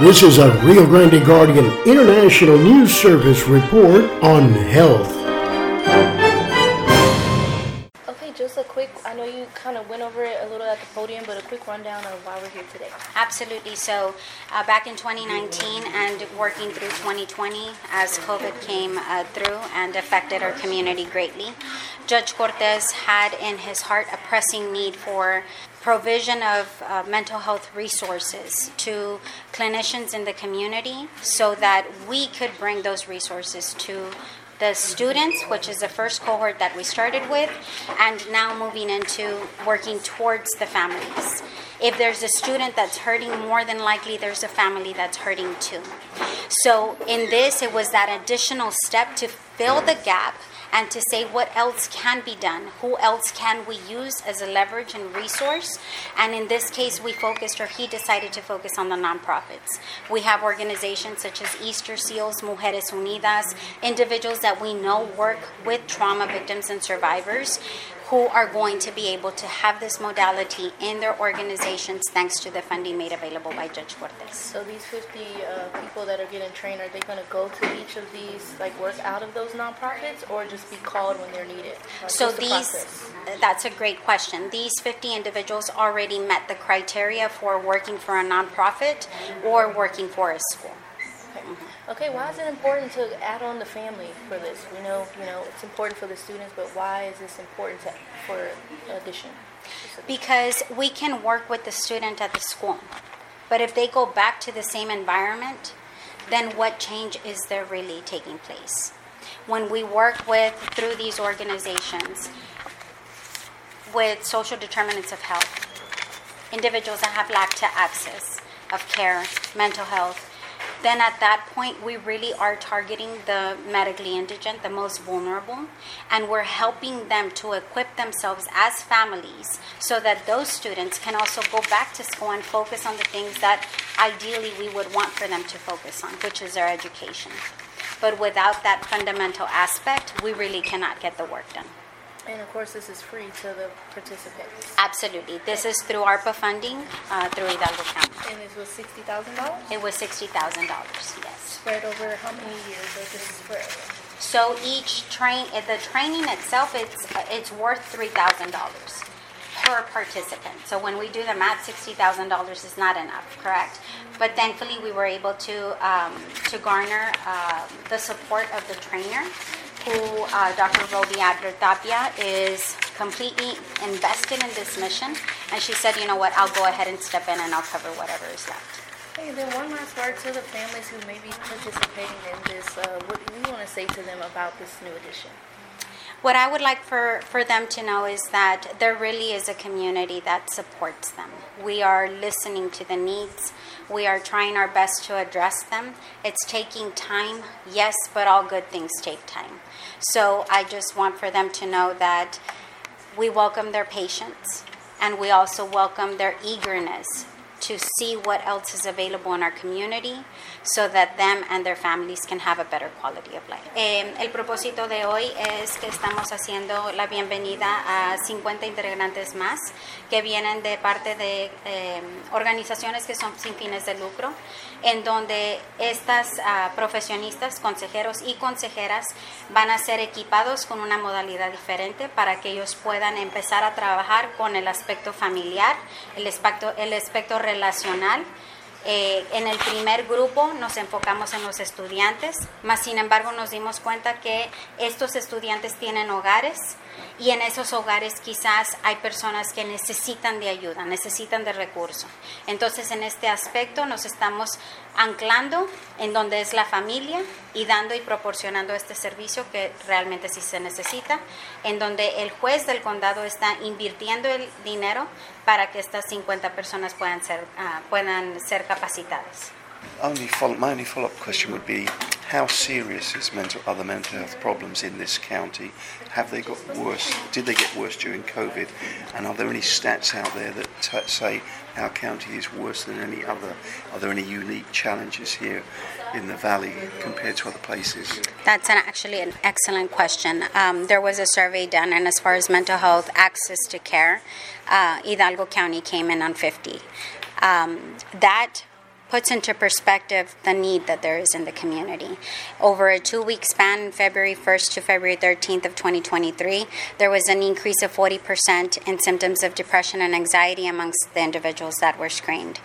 This is a Rio Grande Guardian International News Service report on health. I know you kind of went over it a little at the podium, but a quick rundown of why we're here today. Absolutely. So, uh, back in 2019 and working through 2020, as COVID came uh, through and affected our community greatly, Judge Cortez had in his heart a pressing need for provision of uh, mental health resources to clinicians in the community so that we could bring those resources to the students, which is the first cohort that we started with, and now moving into working towards the families. If there's a student that's hurting, more than likely there's a family that's hurting too. So, in this, it was that additional step to fill the gap and to say what else can be done, who else can we use as a leverage and resource. And in this case, we focused, or he decided to focus on the nonprofits. We have organizations such as Easter Seals, Mujeres Unidas, individuals that we know work with trauma victims and survivors who are going to be able to have this modality in their organizations thanks to the funding made available by Judge Cortez. So these 50 uh, people that are getting trained, are they going to go to each of these, like work out of those nonprofits, or just be called when they're needed? Like, So what's the these—that's a great question. These 50 individuals already met the criteria for working for a nonprofit or working for a school. Okay, why is it important to add on the family for this? We know, you know, it's important for the students, but why is this important to, for addition? Because we can work with the student at the school. But if they go back to the same environment, then what change is there really taking place? When we work with, through these organizations, with social determinants of health, individuals that have lack to access of care, mental health, then at that point we really are targeting the medically indigent, the most vulnerable, and we're helping them to equip themselves as families so that those students can also go back to school and focus on the things that ideally we would want for them to focus on, which is their education. But without that fundamental aspect, we really cannot get the work done. And of course, this is free to the participants. Absolutely. This is through ARPA funding uh, through Hidalgo County. And this was $60,000? It was $60,000, yes. Spread over how many years, or this spread? So each train, uh, the training itself, it's it's worth three thousand dollars per participant. So when we do the math, sixty thousand dollars is not enough, correct? But thankfully, we were able to um, to garner uh, the support of the trainer, who uh, Dr. Robbie Adler Tapia is completely invested in this mission, and she said, you know what, I'll go ahead and step in and I'll cover whatever is left. Hey, then one last word to the families who may be participating in this. Uh, what do you want to say to them about this new edition? What I would like for, for them to know is that there really is a community that supports them. We are listening to the needs. We are trying our best to address them. It's taking time, yes, but all good things take time. So I just want for them to know that we welcome their patience and we also welcome their eagerness to see what else is available in our community so that them and their families can have a better quality of life. Eh, el propósito de hoy es que estamos haciendo la bienvenida a 50 integrantes más que vienen de parte de eh, organizaciones que son sin fines de lucro, en donde estas ah, profesionistas, consejeros y consejeras van a ser equipados con una modalidad diferente para que ellos puedan empezar a trabajar con el aspecto familiar, el aspecto, el aspecto relacional. Eh, en el primer grupo nos enfocamos en los estudiantes, más sin embargo nos dimos cuenta que estos estudiantes tienen hogares y en esos hogares quizás hay personas que necesitan de ayuda, necesitan de recursos. Entonces en este aspecto nos estamos anclando en donde es la familia y dando y proporcionando este servicio que realmente sí se necesita, en donde el juez del condado está invirtiendo el dinero para que estas 50 personas puedan ser, ah, puedan ser capacitadas. Only follow, my only follow-up question would be, how serious is mental, are the mental health problems in this county? Have they got worse? Did they get worse during COVID? And are there any stats out there that t- say our county is worse than any other? Are there any unique challenges here in the valley compared to other places? That's an, actually an excellent question. Um, there was a survey done, and as far as mental health access to care, uh, Hidalgo County came in on 50. Um, that puts into perspective the need that there is in the community. Over a two week span, February 1st to February 13th of 2023, there was an increase of 40% in symptoms of depression and anxiety amongst the individuals that were screened.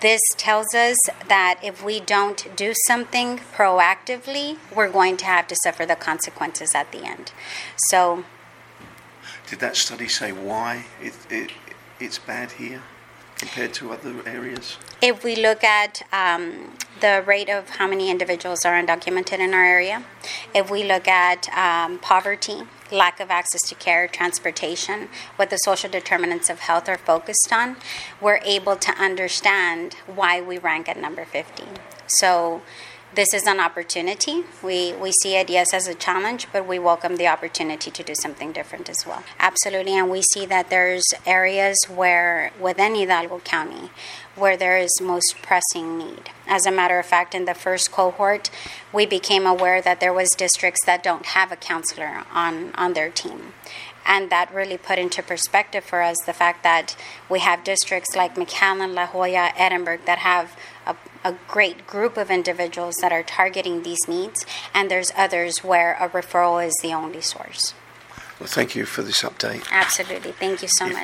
This tells us that if we don't do something proactively, we're going to have to suffer the consequences at the end. So, Did that study say why it, it, it's bad here compared to other areas? if we look at um, the rate of how many individuals are undocumented in our area, if we look at um, poverty, lack of access to care, transportation, what the social determinants of health are focused on, we're able to understand why we rank at number 50. So this is an opportunity. We, we see it, yes, as a challenge, but we welcome the opportunity to do something different as well. Absolutely. And we see that there's areas where, within Hidalgo County, where there is most pressing need. As a matter of fact, in the first cohort, we became aware that there was districts that don't have a counselor on, on their team. And that really put into perspective for us the fact that we have districts like McAllen, La Joya, Edinburg that have a, a great group of individuals that are targeting these needs, and there's others where a referral is the only source. Well, thank you for this update. Absolutely. Thank you so If- much.